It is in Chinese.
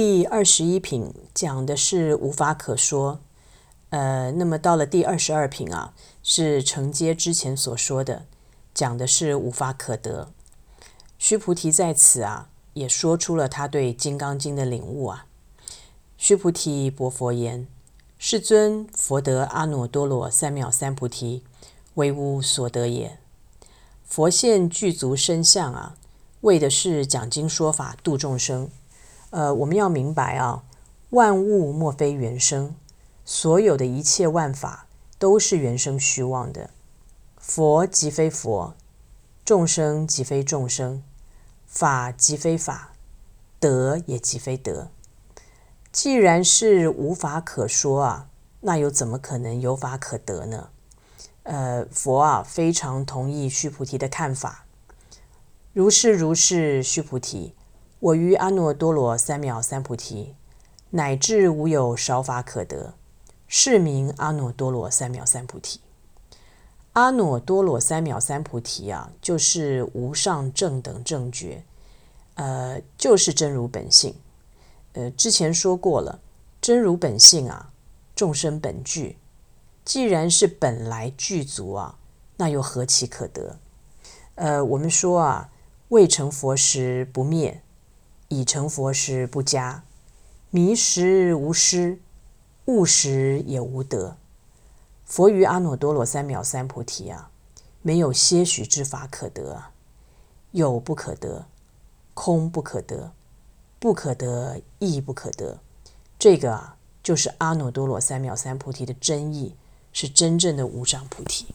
第二十一品讲的是无法可说，呃，那么到了第二十二品啊，是承接之前所说的，讲的是无法可得。须菩提在此啊，也说出了他对《金刚经》的领悟啊。须菩提薄佛言：“世尊，佛得阿耨多罗三藐三菩提，为无所得也。佛现具足身相啊，为的是讲经说法度众生。”呃，我们要明白啊，万物莫非原生，所有的一切万法都是原生虚妄的。佛即非佛，众生即非众生，法即非法，得也即非得。既然是无法可说啊，那又怎么可能有法可得呢？呃，佛啊，非常同意须菩提的看法。如是如是，须菩提。我于阿耨多罗三藐三菩提，乃至无有少法可得，是名阿耨多罗三藐三菩提。阿耨多罗三藐三菩提啊，就是无上正等正觉，呃，就是真如本性。呃，之前说过了，真如本性啊，众生本具。既然是本来具足啊，那又何其可得？呃，我们说啊，未成佛时不灭。已成佛时不加，迷时无失，悟时也无得。佛于阿耨多罗三藐三菩提啊，没有些许之法可得，有不可得，空不可得，不可得亦不可得。这个啊，就是阿耨多罗三藐三菩提的真义，是真正的无上菩提。